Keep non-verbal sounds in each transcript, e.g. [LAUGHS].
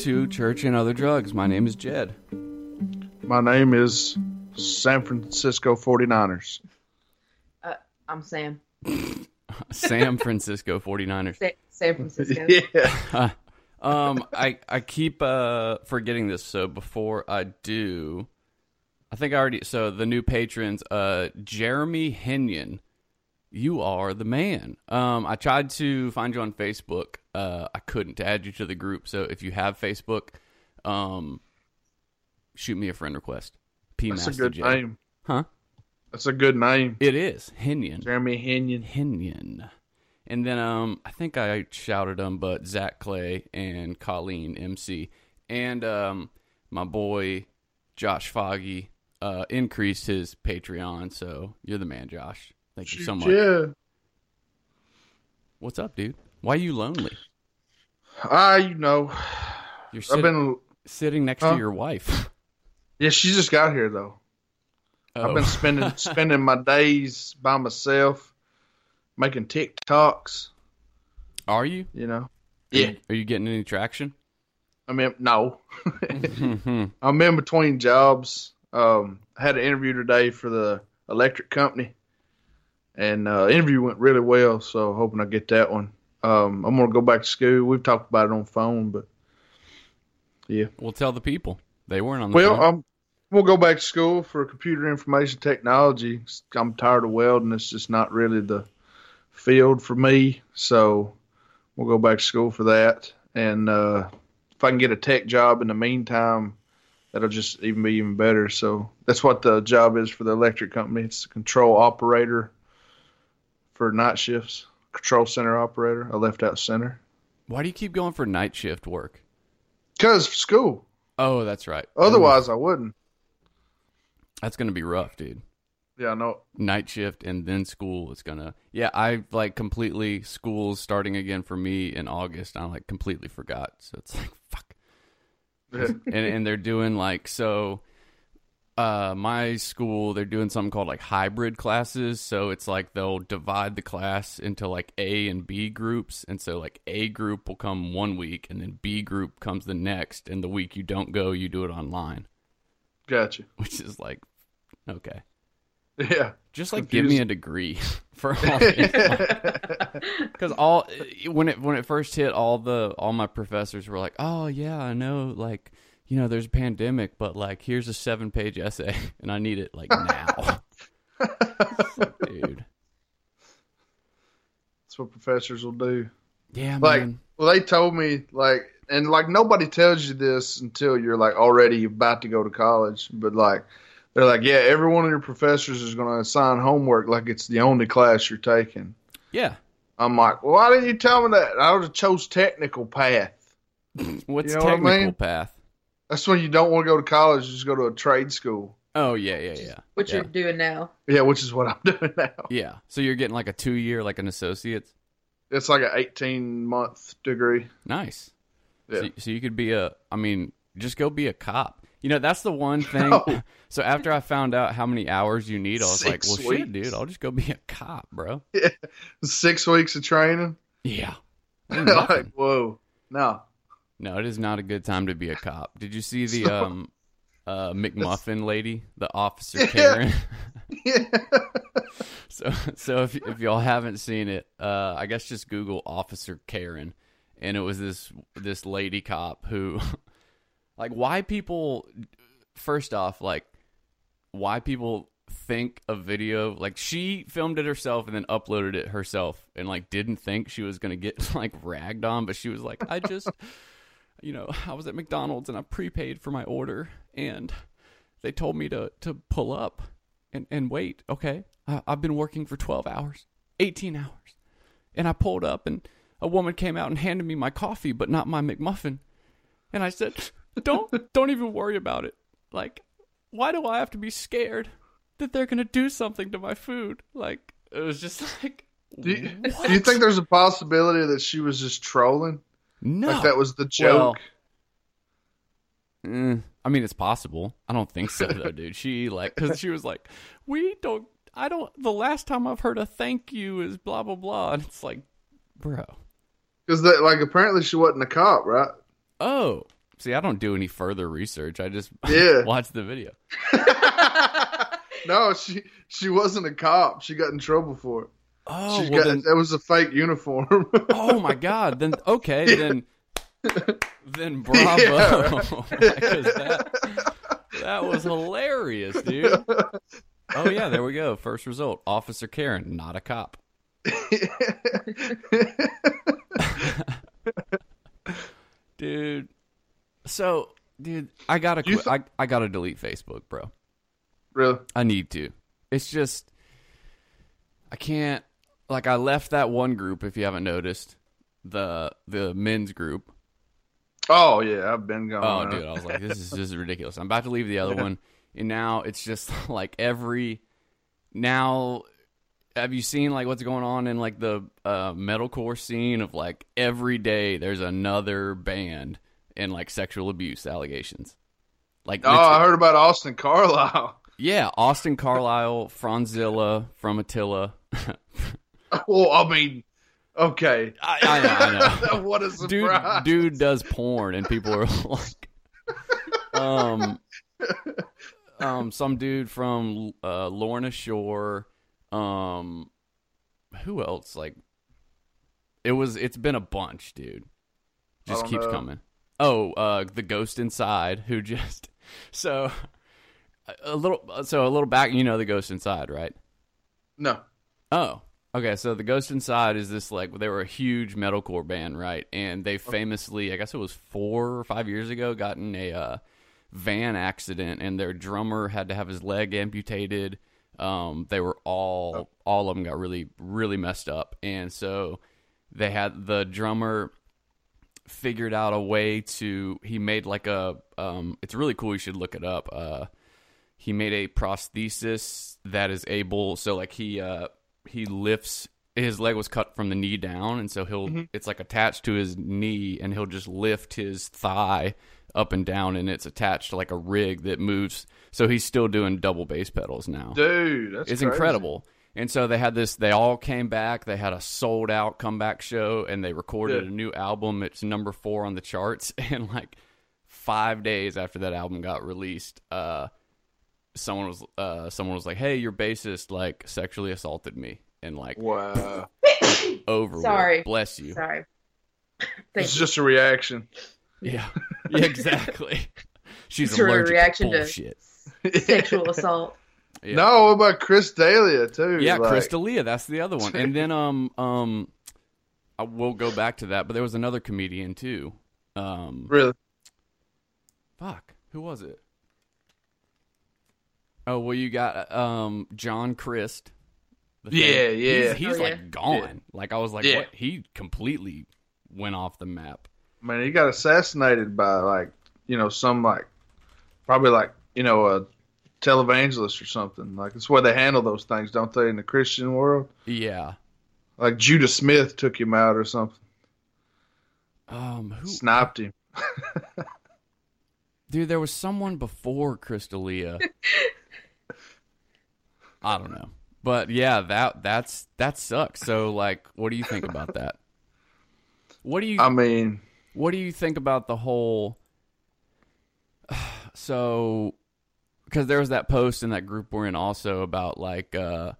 welcome to Church and Other Drugs. My name is Jed. My name is San Francisco 49ers. Uh, I'm Sam. [LAUGHS] San Francisco 49ers. Sa- San Francisco. [LAUGHS] Yeah. [LAUGHS] Um, I I keep uh forgetting this, so before I do, I think I already. So the new patrons, uh, Jeremy Henyon, you are the man. Um, I tried to find you on Facebook. Uh, I couldn't add you to the group. So if you have Facebook, um, shoot me a friend request. P That's a good J. name. huh? That's a good name. It is Henyon. Jeremy Henyon. Henyon. And then um I think I shouted them, but Zach Clay and Colleen MC and um my boy Josh Foggy uh increased his Patreon, so you're the man, Josh. Thank you so much. Yeah. What's up, dude? Why are you lonely? I, you know, You're I've been. sitting next Huh? to your wife. Yeah, she just got here though. Oh. I've been spending [LAUGHS] spending my days by myself, making TikToks. Are you? You know. Are Yeah. you- Are you getting any traction? I mean, no. Mhm. [LAUGHS] I'm in between jobs. Um, I had an interview today for the electric company, and uh, interview went really well. So hoping I get that one. Um, I'm gonna go back to school. We've talked about it on phone, but yeah. we'll tell the people. They weren't on the Well, phone. I'm we'll go back to school for computer information technology. I'm tired of welding. It's just not really the field for me. So we'll go back to school for that. And uh, if I can get a tech job in the meantime, that'll just even be even better. So that's what the job is for the electric company. It's a control operator for night shifts. Control center operator. I left out center Why do you keep going for night shift work? because school. Oh, that's right. Otherwise, I wouldn't. That's gonna be rough, dude. Yeah, I know. night shift and then school is gonna yeah i like completely school's starting again for me in august i like completely forgot so it's like fuck and, and they're doing like so uh my school they're doing something called like hybrid classes. So it's like they'll divide the class into like a and b groups. And so like a group will come one week and then b group comes the next. And the week you don't go you do it online. Gotcha. [LAUGHS] which is like okay. Yeah. just like give me a degree [LAUGHS] for all [LAUGHS] because all when it when it first hit all the all my professors were like oh yeah i know like you know there's a pandemic but like here's a seven page essay [LAUGHS] and i need it like now [LAUGHS] dude That's what professors will do. yeah Like, man well, they told me like, and like nobody tells you this until you're like already about to go to college. But like, they're like, yeah, every one of your professors is going to assign homework like it's the only class you're taking. yeah I'm like, well, why didn't you tell me that? I would have chose technical path. [LAUGHS] what's You know what I technical mean? path That's when you don't want to go to college, just go to a trade school. oh yeah yeah yeah What yeah. you're doing now? Yeah, which is what I'm [LAUGHS] doing now. yeah so you're getting like a two year like an associate's It's like an 18 month degree. nice Yeah. So, so you could be a, I mean, just go be a cop. You know, that's the one [LAUGHS] thing. No. [LAUGHS] So after I found out how many hours you need, I was like, Six well, shit, dude, I'll just go be a cop, bro. Yeah. Six weeks of training. Yeah. Like, whoa. No. No, it is not a good time to be a cop. Did you see the So- um, uh, McMuffin [LAUGHS] lady, the officer Yeah. Karen? [LAUGHS] Yeah. [LAUGHS] so, so if if y'all haven't seen it, uh, I guess just Google Officer Karen, and it was this this lady cop who, like, why people, first off, like, why people think a video like she filmed it herself and then uploaded it herself and like didn't think she was gonna get like ragged on, but she was like, I just, you know, [LAUGHS] I was at McDonald's and I prepaid for my order and they told me to to pull up and and wait. Okay, I, I've been working for twelve hours, eighteen hours, and I pulled up and a woman came out and handed me my coffee, but not my McMuffin. And I said, [LAUGHS] "Don't don't even worry about it. Like, why do I have to be scared that they're gonna do something to my food? Like, it was just [LAUGHS] like, Do you, do you think there's a possibility that she was just trolling? No? Like that was the Well, joke? Mm, I mean, it's possible. I don't think so, though, dude. She like because she was like, "We don't. I don't. The last time I've heard a thank you is blah blah blah." And it's like, bro, Because like apparently she wasn't a cop, right? Oh, see, I don't do any further research. I just [LAUGHS] Yeah. watch the video. [LAUGHS] no, she she wasn't a cop. She got in trouble for it. Oh, well got then, that was a fake uniform. [LAUGHS] oh my god. Then okay, then [LAUGHS] then bravo. Yeah. [LAUGHS] That that was hilarious, dude. Oh yeah, there we go. First result: Officer Karen, not a cop. dude. So, dude, I gotta quit. th- I I gotta delete Facebook, bro. really? I need to. It's just I can't like I left that one group if you haven't noticed the the men's group. Oh yeah, I've been going. Oh dude, I was like this is just [LAUGHS] ridiculous. I'm about to leave the other one and now it's just [LAUGHS] like every now have you seen like what's going on in like the uh metalcore scene of like every day there's another band and like sexual abuse allegations. Like Oh, I heard about Austin Carlisle. yeah, Austin Carlisle, Fronzilla from Attila. [LAUGHS] well, I mean, okay. I, I know, I know. [LAUGHS] what a dude, surprise. dude does porn, and people are [LAUGHS] like, um, um, some dude from uh, Lorna Shore, um, who else? Like, it was. It's been a bunch, dude. Just keeps know. coming. Oh, uh, the ghost inside, who just [LAUGHS] so a little. So a little back. You know the ghost inside, right? No. Oh, okay. So the Ghost Inside is this like they were a huge metalcore band, right? And they famously, I guess it was four or five years ago, got in a uh, van accident, and their drummer had to have his leg amputated. Um, they were all all of them got really really messed up, and so they had the drummer figured out a way to he made like a um it's really cool you should look it up uh he made a prosthesis that is able so like he uh he lifts his leg was cut from the knee down and so he'll it's like attached to his knee and he'll just lift his thigh up and down and it's attached to like a rig that moves so he's still doing double bass pedals now Dude, that's it's crazy. incredible. And so they had this. They all came back. They had a sold out comeback show, and they recorded Yeah. a new album. It's number four on the charts. [LAUGHS] And like five days after that album got released, uh, someone was uh, someone was like, "Hey, your bassist like sexually assaulted me," and like Wow. [COUGHS] over. with. Sorry. bless you. Sorry. Thank It's you. just a reaction. Yeah, [LAUGHS] yeah, exactly. She's It's a reaction to to- Sexual [LAUGHS] assault. Yeah. No, what about Chris D'Elia too? Yeah, like, Chris D'Elia, that's the other one. And then um um I will go back to that, but there was another comedian too. Um Really? fuck, who was it? Oh, well you got um John Crist. Yeah, fam- yeah. He's, he's Oh, like yeah. gone. Like I was like, Yeah. what? He completely went off the map. Man, he got assassinated by like you know some like probably like you know a televangelist or something. Like it's where they handle those things, don't they? In the Christian world, Yeah. like Judah Smith took him out or something, Um who sniped him. [LAUGHS] Dude, there was someone before Chris D'Elia. [LAUGHS] I don't know. But yeah, that that's that sucks. So like what do you think about [LAUGHS] that? What do you I mean, what do you think about the whole [SIGHS] so because there was that post in that group we're in also about like uh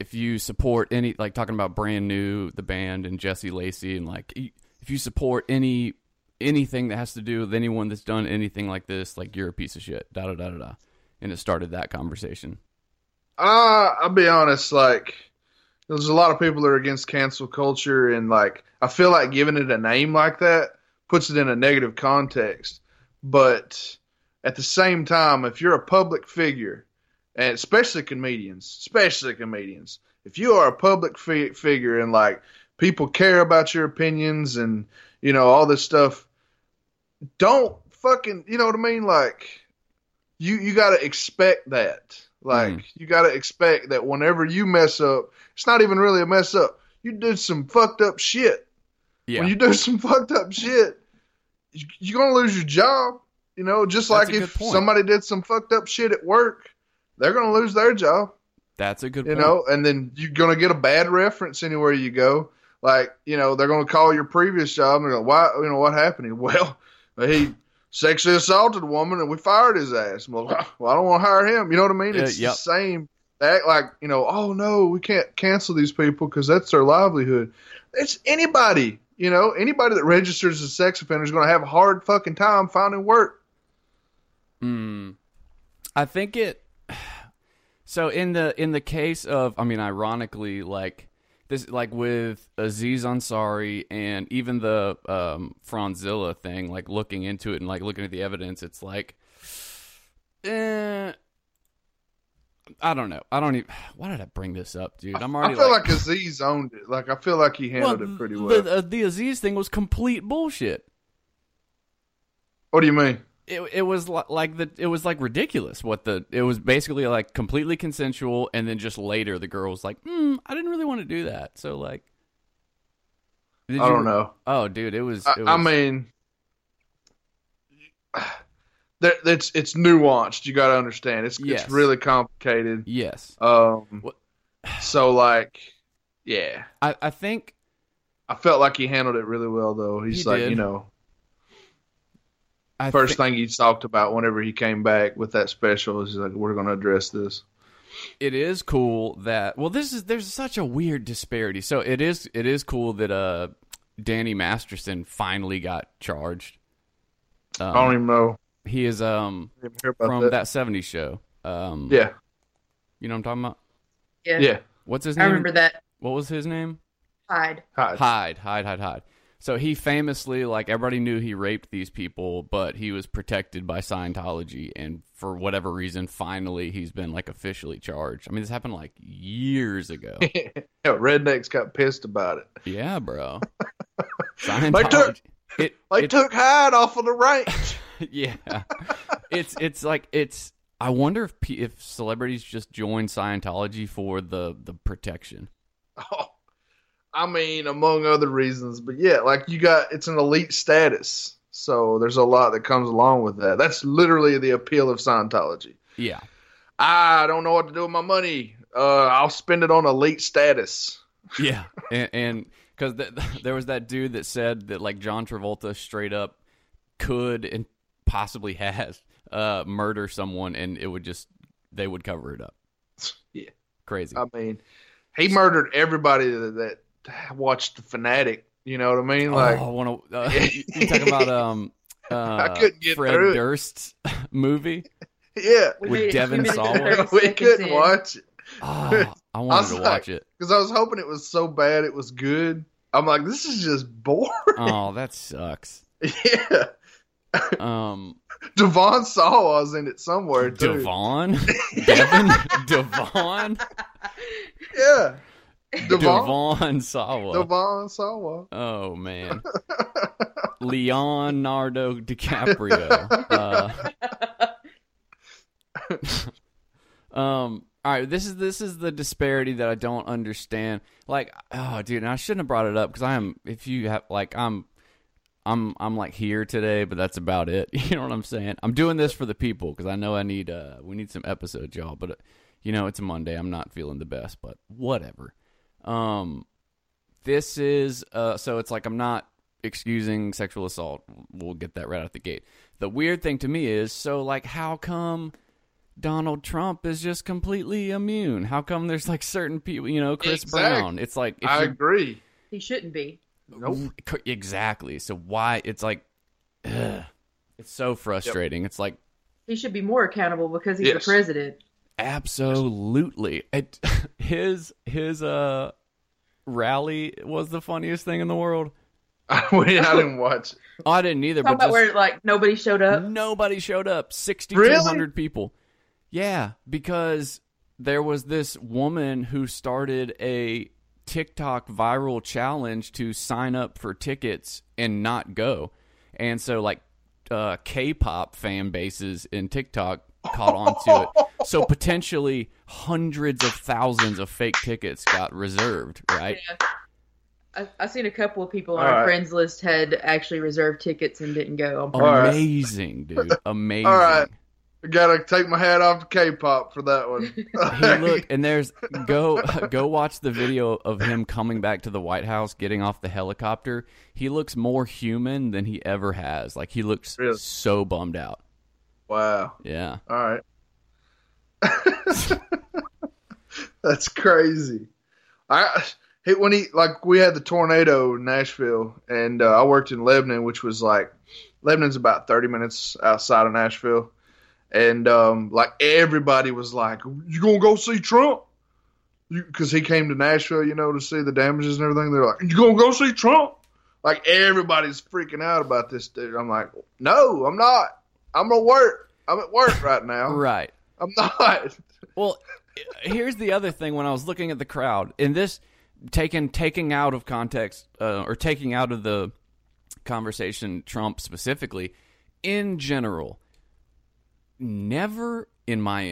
if you support any like talking about brand new the band and Jesse Lacey and like if you support any anything that has to do with anyone that's done anything like this like you're a piece of shit da da da da da and it started that conversation uh, I'll be honest. Like, there's a lot of people that are against cancel culture, and like I feel like giving it a name like that puts it in a negative context. But at the same time, if you're a public figure, and especially comedians, especially comedians, if you are a public fi- figure and like people care about your opinions and you know all this stuff, don't fucking you know what I mean? Like you you got to expect that. Like Mhm. you got to expect that whenever you mess up, it's not even really a mess up. You did some fucked up shit. yeah When you do [LAUGHS] some fucked up shit, you- you're gonna lose your job. You know, just That's like if somebody did some fucked up shit at work, they're gonna lose their job. that's a good You point. know, and then you're gonna get a bad reference anywhere you go. Like, you know, they're gonna call your previous job and go, "Why? You know, what happened?" [LAUGHS] Well, he sexually assaulted a woman and we fired his ass. Well, [LAUGHS] well I don't want to hire him. You know what I mean? It's yep. the same. They act like you know. Oh no, we can't cancel these people because that's their livelihood. It's anybody. You know, anybody that registers as a sex offender is going to have a hard fucking time finding work. Mm, I think it. [SIGHS] So in the in the case of, I mean, ironically, like this, like with Aziz Ansari and even the um, Fronzilla thing, like looking into it and like looking at the evidence, it's like, eh, I don't know. I don't even. Why did I bring this up, dude? I'm already. I feel like, like, Aziz owned it. Like I feel like he handled Well, it pretty well. The, uh, the Aziz thing was complete bullshit. what do you mean? It it was like the it was like ridiculous what the it was basically like completely consensual and then just later the girl was like mm, I didn't really want to do that so like I you- don't know. oh dude it was, I, it was I mean, there, it's it's nuanced. You got to understand. It's Yes. it's really complicated. yes Um, What- so like, yeah, I I think I felt like he handled it really well though. He's He like, did. you know, I first thi- thing he talked about whenever he came back with that special is like, we're going to address this. it is cool that well this is there's such a weird disparity so it is it is cool that uh Danny Masterson finally got charged um, I don't even know. he is um I didn't hear about from that. that 70s show um Yeah, you know what I'm talking about Yeah. yeah. what's his name? I remember that. what was his name Hyde. Hi. Hyde, Hyde, Hyde, Hyde. So he famously, like, everybody knew he raped these people, but he was protected by Scientology, and for whatever reason, finally, he's been like officially charged. I mean, this happened like years ago. [LAUGHS] yeah, rednecks got pissed about it. yeah, bro. [LAUGHS] They Scientology. took- it, They it- took Hyde off of the range. [LAUGHS] yeah. It's it's like it's. I wonder if if celebrities just join Scientology for the the protection. Oh, I mean, among other reasons, but yeah, like you got it's an elite status, so there's a lot that comes along with that. That's literally the appeal of Scientology. Yeah. I don't know what to do with my money. Uh, I'll spend it on elite status. Yeah, [LAUGHS] and and because th- there was that dude that said that like John Travolta straight up could and possibly has uh murder someone and it would just they would cover it up. [LAUGHS] Yeah. Crazy. I mean, he murdered everybody that, that watched the Fanatic. You know what I mean? Like, oh, I want to. Uh, [LAUGHS] you you talking about um [LAUGHS] uh couldn't get Fred through it. Durst's [LAUGHS] movie? yeah, We With made it Devin two minutes and Sawa? we couldn't in. watch it Oh, I wanted was to like- watch it. because I was hoping it was so bad it was good. I'm like, this is just boring. Oh, that sucks. yeah. Um, Devon Sawa's in it somewhere too. Devon, Devin, Devon, Yeah. [LAUGHS] Devon. Devon Sawa. Devon Sawa. Oh man, [LAUGHS] Leonardo DiCaprio. Uh, [LAUGHS] um. All right. This is this is the disparity that I don't understand. Like, oh, dude, and I shouldn't have brought it up because I am. If you have like, I'm. I'm I'm like here today, but that's about it. You know what I'm saying? I'm doing this for the people because I know I need uh we need some episodes, y'all. But uh, you know it's a Monday. I'm not feeling the best, but whatever. Um, this is uh so it's like I'm not excusing sexual assault. We'll get that right out the gate. The weird thing to me is so like how come Donald Trump is just completely immune? How come there's like certain people, you know, Chris Exactly. Brown? It's like if I agree. He shouldn't be. Nope. Exactly. So why it's like ugh, it's so frustrating. It's like He should be more accountable because he's Yes. the president. Absolutely it, [LAUGHS] his his uh rally was the funniest thing in the world. I didn't watch. Oh, I didn't either, Talking but about just where like nobody showed up. nobody showed up. Sixty two hundred Really? people. Yeah, because there was this woman who started a TikTok viral challenge to sign up for tickets and not go. And so like uh K-pop fan bases in TikTok caught on to it. So potentially hundreds of thousands of fake tickets got reserved, right? Yeah. I, I seen a couple of people on All our right. friends list had actually reserved tickets and didn't go. on All right. Amazing, dude. Amazing. All right. I gotta take my hat off to K-pop for that one. [LAUGHS] He look [LAUGHS] and there's go [LAUGHS] go watch the video of him coming back to the White House, getting off the helicopter. He looks more human than he ever has. Like he looks Really? so bummed out. Wow. Yeah. All right. [LAUGHS] That's crazy. I he, when he like we had the tornado in Nashville, and uh, I worked in Lebanon, which was like Lebanon's about thirty minutes outside of Nashville, and um, like everybody was like, "You gonna go see Trump?" Because he came to Nashville, you know, to see the damages and everything. They're like, "You gonna go see Trump?" Like everybody's freaking out about this dude. I'm like, "No, I'm not. I'm gonna work. I'm at work right now. [LAUGHS] Right. I'm not." Well, here's the other thing when I was looking at the crowd, and this taken taking out of context uh, or taking out of the conversation Trump specifically, in general, never in my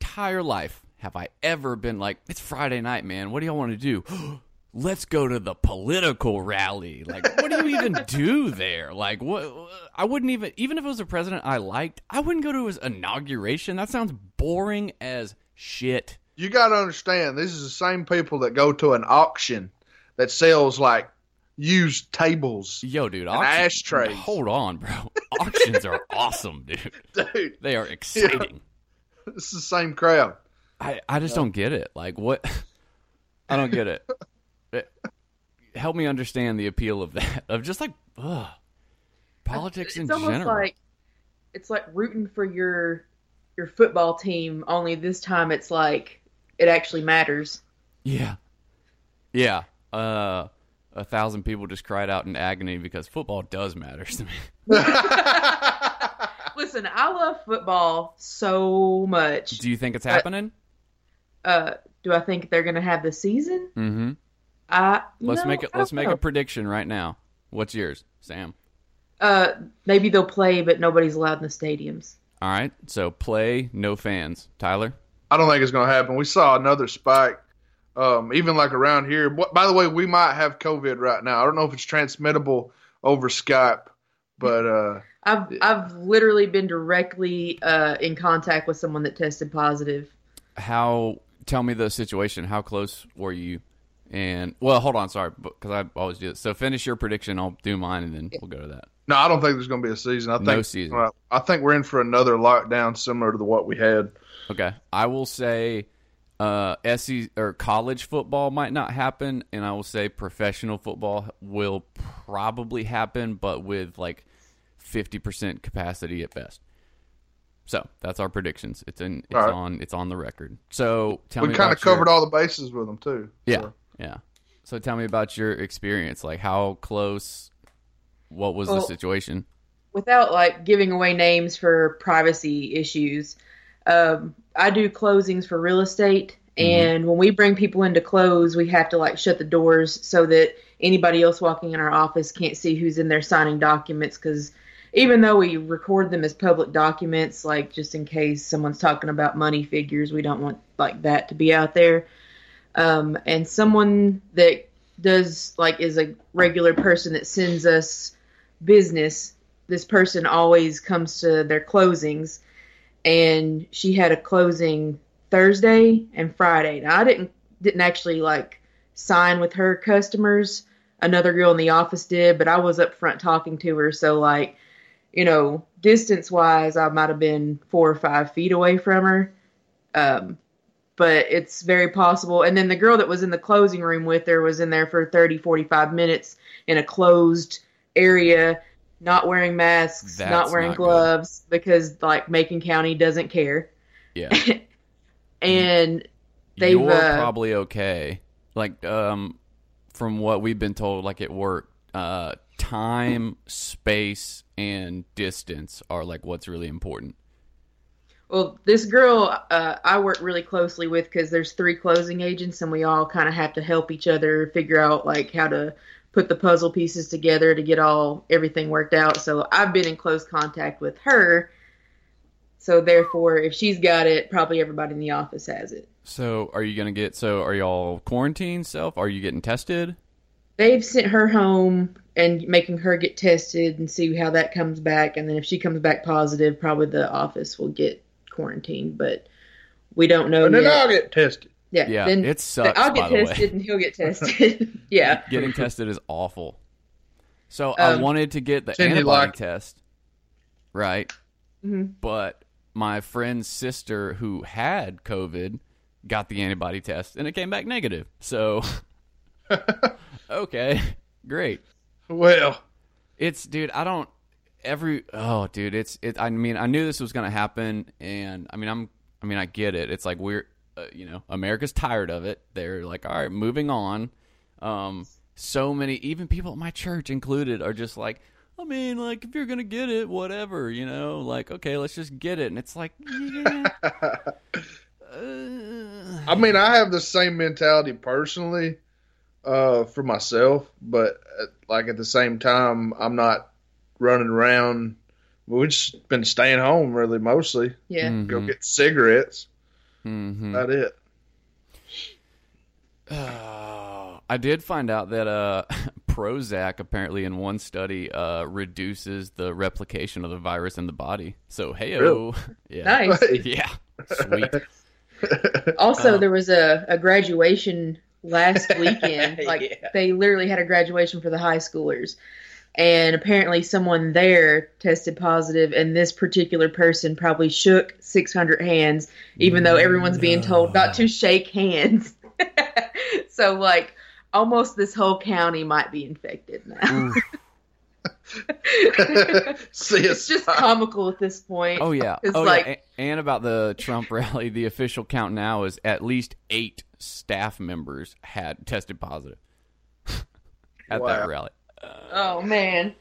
entire life have I ever been like, it's Friday night, man. What do y'all want to do? [GASPS] [GASPS] Let's go to the political rally. Like, what do you even [LAUGHS] do there? Like, what? I wouldn't even, even if it was a president I liked, I wouldn't go to his inauguration. That sounds boring as shit. You got to understand, this is the same people that go to an auction that sells like used tables. Yo, dude, And ashtrays. Hold on, bro. Auctions are [LAUGHS] awesome, dude. Dude, They are exciting. it's the same crowd. I, I just don't get it. Like what? [LAUGHS] I don't get. It- Help me understand the appeal of that. Of just like ugh, politics in it's almost general. like it's like rooting for your your football team. Only this time, it's like it actually matters. yeah, yeah. Uh, a thousand people just cried out in agony because football does matter to me. [LAUGHS] Listen, I love football so much. Do you think it's happening? Uh, do I think they're going to have the season? Mm-hmm. I Let's no, make it. Let's make know. a prediction right now. What's yours, Sam? Uh, maybe they'll play, but nobody's allowed in the stadiums. All right. So play, no fans. Tylor. I don't think it's going to happen. We saw another spike, um, even like around here. But, by the way, we might have COVID right now. I don't know if it's transmittable over Skype, but uh, I've I've literally been directly uh, in contact with someone that tested positive. how tell me the situation how close were you and well hold on sorry because i always do this so finish your prediction i'll do mine and then we'll go to that no, I don't think there's going to be a season. I think No season. uh, I think we're in for another lockdown similar to the, what we had. okay i will say uh SE or college football might not happen and i will say professional football will probably happen but with like 50% capacity at best so that's our predictions it's in it's All right. on it's on the record so tell we kind of about your- covered all the bases with them too. Yeah, So, yeah. So tell me about your experience. Like how close? What was the situation? without like giving away names for privacy issues, um, I do closings for real estate, and when we bring people in to close, we have to like shut the doors so that anybody else walking in our office can't see who's in there signing documents. Because even though we record them as public documents, like just in case someone's talking about money figures, we don't want like that to be out there. Um, and someone that does like is a regular person that sends us business this person always comes to their closings and she had a closing Thursday and Friday. Now I didn't didn't actually like sign with her customers. Another girl in the office did, but I was up front talking to her, so like, you know, distance wise I might have been four or five feet away from her. Um but it's very possible. And then the girl that was in the closing room with her was in there for 30, 45 minutes in a closed area, not wearing masks, That's not wearing not good. gloves because like Macon County doesn't care. Yeah, [LAUGHS] And they were uh, probably okay. Like um, from what we've been told, like at work, uh, time, space, and distance are like what's really important. Well, this girl uh, I work really closely with because there's three closing agents, and we all kind of have to help each other figure out like how to put the puzzle pieces together to get all everything worked out. So I've been in close contact with her. So therefore, if she's got it, probably everybody in the office has it. So are you gonna get? So are y'all quarantined self? Are you getting tested? They've sent her home and making her get tested and see how that comes back, and then if she comes back positive, probably the office will get quarantine, but we don't know And then. I'll get tested. yeah, Yeah, then it sucks, I'll by get the way. tested and he'll get [LAUGHS] tested. [LAUGHS] yeah, Getting tested is awful. So I Um, wanted to get the Can antibody like- test, right? Mhm. But my friend's sister who had COVID got the antibody test and it came back negative. So, [LAUGHS] okay, great. Well, It's dude, I don't every oh dude, it's it I mean, I knew this was going to happen and I mean, I'm I mean, I get it. It's like we're uh, you know, America's tired of it. They're like, "All right, moving on." Um so many even people at my church included are just like, I mean, like if you're going to get it, whatever, you know, like okay, let's just get it. And it's like, yeah. uh, [LAUGHS] I mean, I have the same mentality personally uh, for myself, but uh, like at the same time, I'm not running around. We've just been staying home really mostly. yeah. Go mhm, get cigarettes. mhm. About it. Uh, [SIGHS] I did find out that uh, [LAUGHS] Prozac apparently in one study uh, reduces the replication of the virus in the body. So hey Really? [LAUGHS] yeah, Nice. [LAUGHS] yeah, sweet. Also, Uh, there was a, a graduation last weekend. Like Yeah. they literally had a graduation for the high schoolers, and apparently someone there tested positive, and this particular person probably shook 600 hands, even though everyone's being told not to shake hands. [LAUGHS] so, like, almost this whole county might be infected now. Oof. Mm. [LAUGHS] [LAUGHS] See, it's just comical at this point. Oh yeah, It's oh like- yeah. A- And about the Trump rally, the official count now is at least eight staff members had tested positive at that rally. Oh man.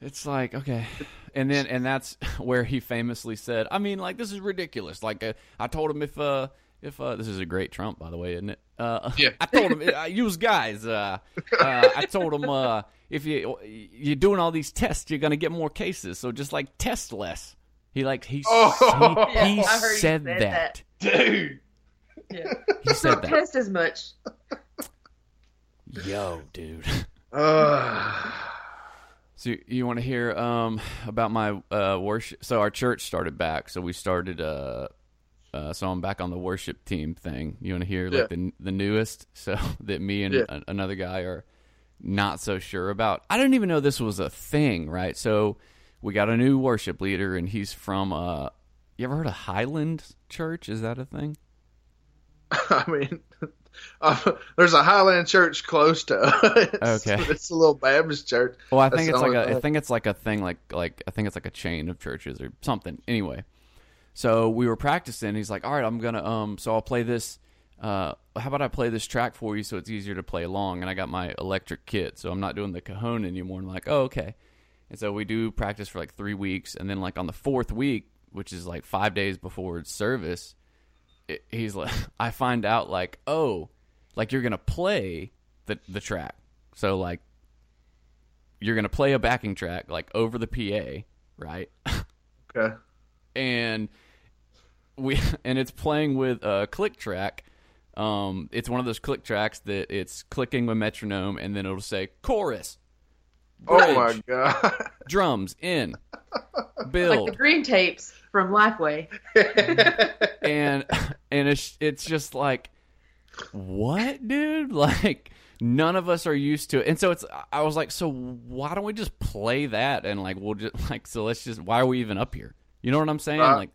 It's like okay, and then and that's [LAUGHS] where he famously said, "I mean, like this is ridiculous." Like uh, I told him if uh if uh this is a great Trump by the way, isn't it? Uh, Yeah. [LAUGHS] I told him I use guys. Uh, uh, I told him uh if you you're doing all these tests, you're gonna get more cases. So just like test less. He like he Oh. he, he [LAUGHS] Yeah, he said, said that. that. dude. Yeah. He said Don't that. test as much. Yo, dude. Uh, So you- you want to hear um, about my uh, worship? So our church started back. So we started. Uh, uh, so I'm back on the worship team thing. You want to hear like Yeah. the the newest? [LAUGHS] So that me and Yeah. a- another guy are not so sure about. I didn't even know this was a thing, right? So we got a new worship leader, and he's from. Uh, you ever heard of Highland Church? Is that a thing? [LAUGHS] I mean, [LAUGHS] uh, there's a Highland church close to us. [LAUGHS] Okay. it's a little Baptist church. Well, I think it's like a, I think it's like a thing like like I think it's like a chain of churches or something. Anyway, so we were practicing. He's like, "All right, I'm gonna um, so I'll play this. Uh, how about I play this track for you so it's easier to play along?" And I got my electric kit, so I'm not doing the cajon anymore. I'm like, "Oh, okay." And so we do practice for like three weeks, and then like on the fourth week, which is like five days before service, it, he's like, [LAUGHS] I find out like, oh, like you're gonna play the the track. So like you're gonna play a backing track like over the PA, right? Okay. [LAUGHS] and we [LAUGHS] and it's playing with a click track. Um, it's one of those click tracks that it's clicking with metronome, and then it'll say chorus, Oh my god. drums in, [LAUGHS] Like build, the green tapes from Lifeway. [LAUGHS] and and it's it's just like what dude? [LAUGHS] Like none of us are used to it. And so it's i was like so why don't we just play that and like we'll just like so let's just why are we even up here? You know what i'm saying? Right. like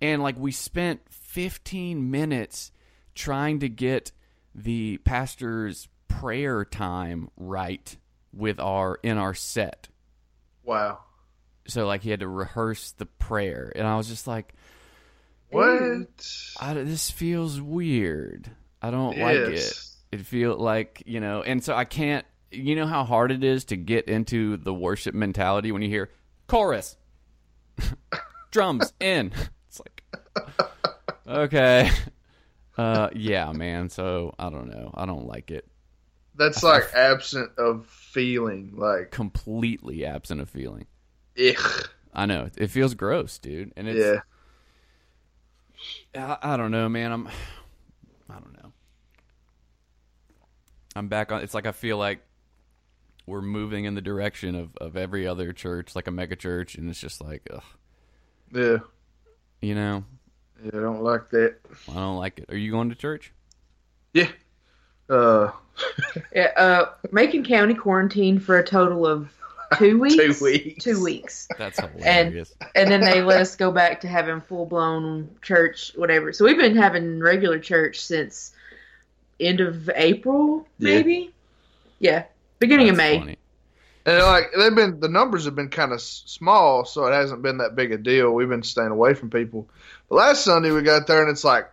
and like we spent 15 minutes trying to get the pastor's prayer time right with our in our set wow. so like he had to rehearse the prayer and i was just like What? I, this feels weird. I don't like it. It feel like you know, and so I can't. You know how hard it is to get into the worship mentality when you hear chorus, [LAUGHS] drums [LAUGHS] in. It's like, okay, uh, yeah, man. So I don't know. I don't like it. That's like absent of feeling. Like, Completely absent of feeling. ugh. I know it feels gross, dude. And it's Yeah. I, I don't know, man. I'm [SIGHS] I don't know. I'm back on it's like I feel like we're moving in the direction of, of every other church, like a mega church, and it's just like ugh. Yeah. You know, Yeah, I don't like that. I don't like it. Are you going to church? Yeah. Uh, [LAUGHS] uh, Macon County quarantined for a total of two [LAUGHS] weeks. two weeks. Two weeks. That's hilarious. and and then they let us go back to having full blown church, whatever. So we've been having regular church since end of April, maybe. Yeah, beginning of May. funny. and like they've been the numbers have been kind of small, so it hasn't been that big a deal. We've been staying away from people. But last Sunday we got there and it's like.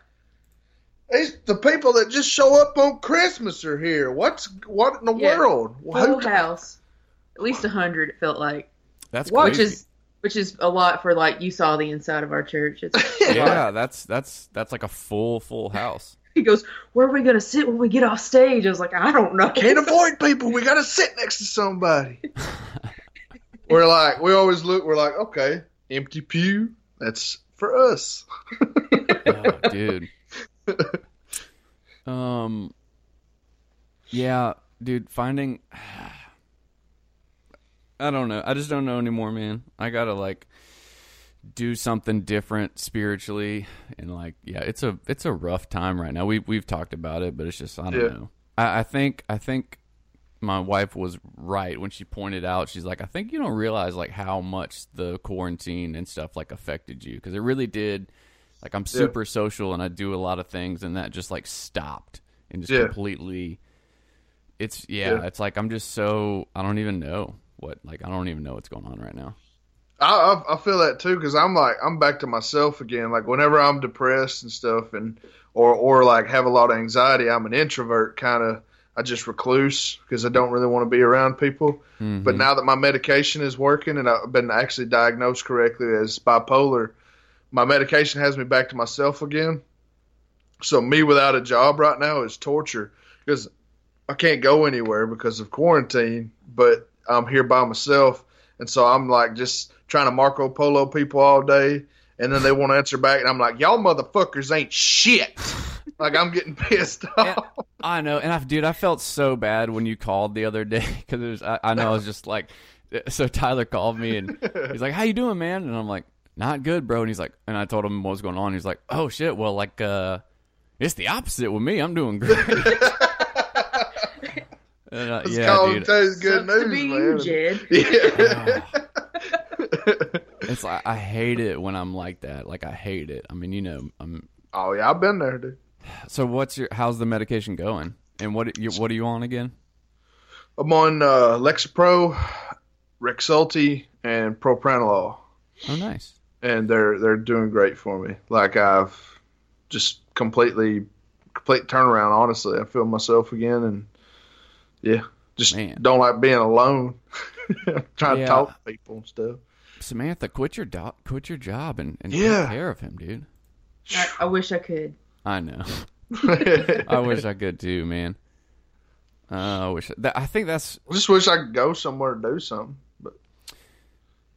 These, the people that just show up on Christmas are here. What's what in the Yeah. world? Full Who- house, at least a hundred. It felt like, That's What? which crazy. is which is a lot for like you saw the inside of our church. It's, [LAUGHS] yeah, that's that's that's like a full full house. [LAUGHS] he goes, "Where are we gonna sit when we get off stage?" I was like, "I don't know." Can't [LAUGHS] avoid people. We got to sit next to somebody. we're like, we always look. We're like, okay, empty pew. That's for us. oh, dude. [LAUGHS] Um. Yeah, dude. Finding. [SIGHS] I don't know. I just don't know anymore, man. I gotta like do something different spiritually, and like, yeah, it's a it's a rough time right now. We we've talked about it, but it's just I don't Yeah. know. I, I think I think my wife was right when she pointed out. She's like, I think you don't realize like how much the quarantine and stuff like affected you because it really did. Like I'm super social and I do a lot of things, and that just like stopped and just Yeah. completely. It's yeah, Yeah. it's like I'm just so I don't even know what like I don't even know what's going on right now. I, I, I feel that too because I'm like I'm back to myself again. Like whenever I'm depressed and stuff, and or or like have a lot of anxiety, I'm an introvert kind of. I just recluse because I don't really want to be around people. Mm-hmm. But now that my medication is working and I've been actually diagnosed correctly as bipolar, my medication has me back to myself again. So me without a job right now is torture because I can't go anywhere because of quarantine, but I'm here by myself. And so I'm like just trying to Marco Polo people all day. And then they won't answer back. And I'm like, y'all motherfuckers ain't shit. like I'm getting [LAUGHS] pissed off. I know, and I, dude, I felt so bad when you called the other day [LAUGHS] because. I, I know I was just like, [LAUGHS] so Tylor called me and he's like, "How you doing, man?" And I'm like, "Not good, bro." And he's like, and I told him what was going on. He's like, "Oh shit, well, like, uh, it's the opposite with me. I'm doing great." [LAUGHS] And, uh, Let's yeah, dude. and good Sucks to news, be man. you, Jed. [LAUGHS] Yeah. [LAUGHS] It's like I hate it when I'm like that. Like I hate it. I mean, you know, I'm. oh yeah, I've been there, dude. So what's your? How's the medication going? And what you what are you on again? I'm on uh, Lexapro, Rexulti, and Propranolol, Oh, nice. And they're they're doing great for me. Like I've just completely complete turnaround. Honestly, I feel myself again, and yeah, just Man. don't like being alone. [LAUGHS] Trying Yeah. to talk to people and stuff. Samantha, quit your do- quit your job and, and Yeah. take care of him, dude. I, I wish I could. I know. I [LAUGHS] I wish I could too, man. Uh, I wish. That, I think that's just wish I could go somewhere to do something,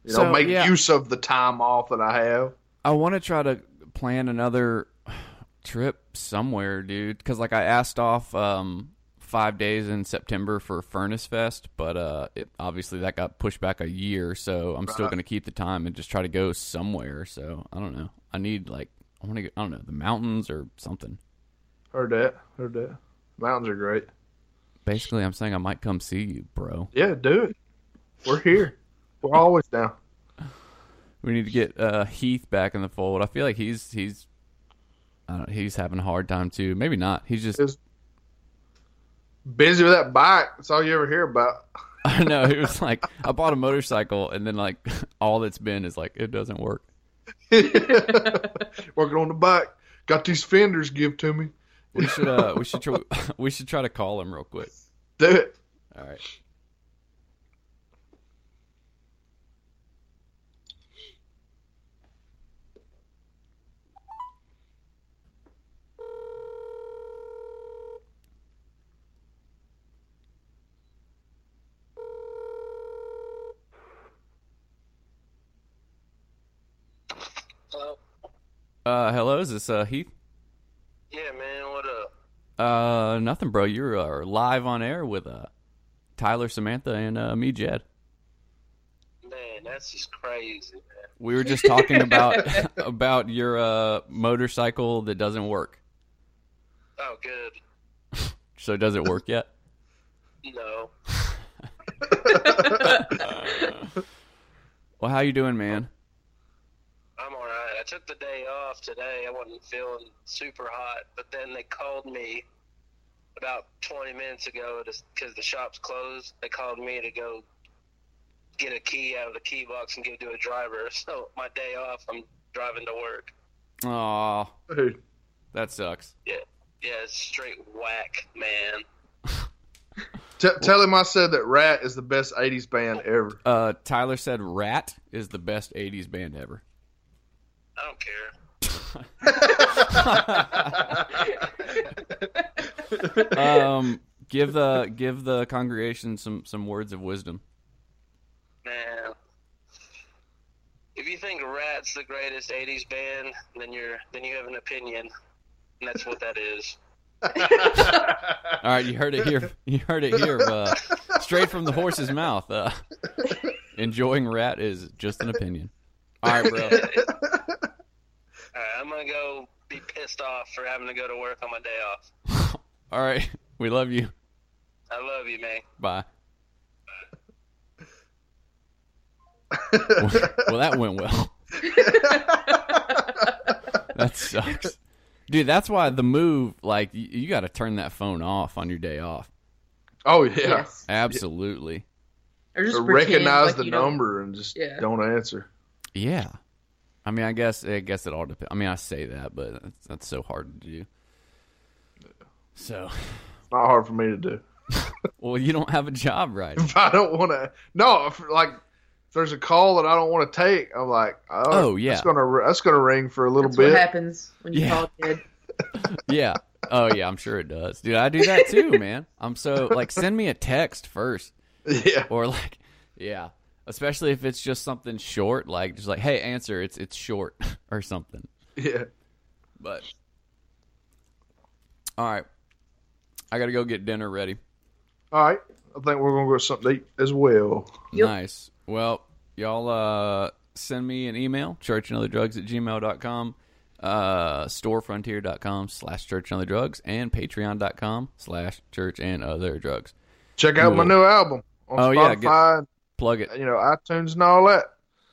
you know, So, make yeah. use of the time off that I have. I want to try to plan another trip somewhere, dude. Because like I asked off um, five days in September for Furnace Fest, but uh, it, obviously that got pushed back a year. So I'm still going to keep the time and just try to go somewhere. So I don't know. I need like I want to I don't know the mountains or something. Heard that. Heard that. Mountains are great. Basically, I'm saying I might come see you, bro. Yeah, do it. We're here. We're always down. We need to get uh, Heath back in the fold. I feel like he's he's I don't he's having a hard time too. Maybe not. He's just busy with that bike. That's all you ever hear about. [LAUGHS] I know it was like I bought a motorcycle and then like [LAUGHS] all that's been is like it doesn't work. [LAUGHS] Working on the bike. Got these fenders give to me. We should uh we should try we should try to call him real quick. Do it. All right. Hello. Uh hello, is this uh Heath? Yeah, man. What up? Uh nothing, bro. You're uh, live on air with uh Tylor, Samantha, and uh, me, Jed. Man, that's just crazy, man. we were just talking about [LAUGHS] about your uh, motorcycle that doesn't work. Oh, good. [LAUGHS] So does it work yet? No. [LAUGHS] Well, how you doing, man? I'm all right. I took the day off today. I wasn't feeling super hot, but then they called me about 20 minutes ago because the shop's closed. They called me to go get a key out of the key box and give it to a driver. [LAUGHS] So my day off, I'm driving to work. Aw, Dude, that sucks. Yeah, yeah, it's straight whack, man. t- tell him I said that Ratt is the best '80s band ever. Uh, Tylor said Ratt is the best '80s band ever. I don't care. [LAUGHS] Um, give the give the congregation some some words of wisdom. Man, if you think Ratt's the greatest '80s band, then you're then you have an opinion, and that's what that is. [LAUGHS] All right, you heard it here. You heard it here, uh, straight from the horse's mouth. Uh, enjoying Ratt is just an opinion. All right, bro. [LAUGHS] All right, I'm gonna go be pissed off for having to go to work on my day off. [LAUGHS] All right, we love you. I love you, man. Bye. [LAUGHS] well, that went well. [LAUGHS] that sucks, dude. That's why the move, like, you, you got to turn that phone off on your day off. Oh yeah. Yes. Absolutely. Or just Or recognize like the you don't- number and just Yeah. don't answer. Yeah. I mean, I guess I guess it all depends. I mean, I say that, but that's, that's so hard to do. So, It's not hard for me to do. [LAUGHS] well, you don't have a job, right? If I don't want to, no, if, like if there's a call that I don't want to take, I'm like, oh, Oh, yeah. that's gonna that's gonna ring for a little That's what bit. happens when you Yeah. call kid. [LAUGHS] Yeah. Oh yeah, I'm sure it does, dude. I do that too, man. I'm so like, send me a text first. [LAUGHS] Yeah, or like yeah especially if it's just something short like just like hey answer it's it's short [LAUGHS] or something. Yeah. but all right. I gotta go get dinner ready. All right, I think we're gonna go something to eat as well. Yep. nice. Well y'all uh send me an email churchandotherdrugs at gmail.com uh storefrontier.com slash church and other drugs and patreon.com slash church and other drugs. Check out my new album on Oh, yeah, get- Spotify, plug it you know, iTunes and all that.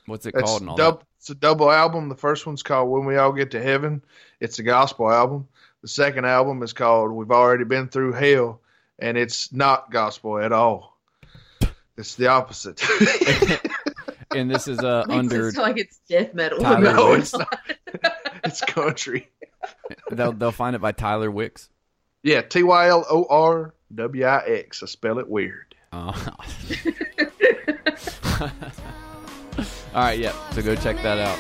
what's it It's called and all dub- that it's a double album. The first one's called When We All Get to Heaven. It's a gospel album. The second album is called We've Already Been Through Hell, and it's not gospel at all. It's the opposite. [LAUGHS] and this is uh [LAUGHS] under it like it's death metal. Tylor [LAUGHS] no, Wix. it's not. It's country. they'll they'll find it by tylor wix Yeah, T Y L O R W I X. I spell it weird. Oh. [LAUGHS] All right, yeah. So go check that out.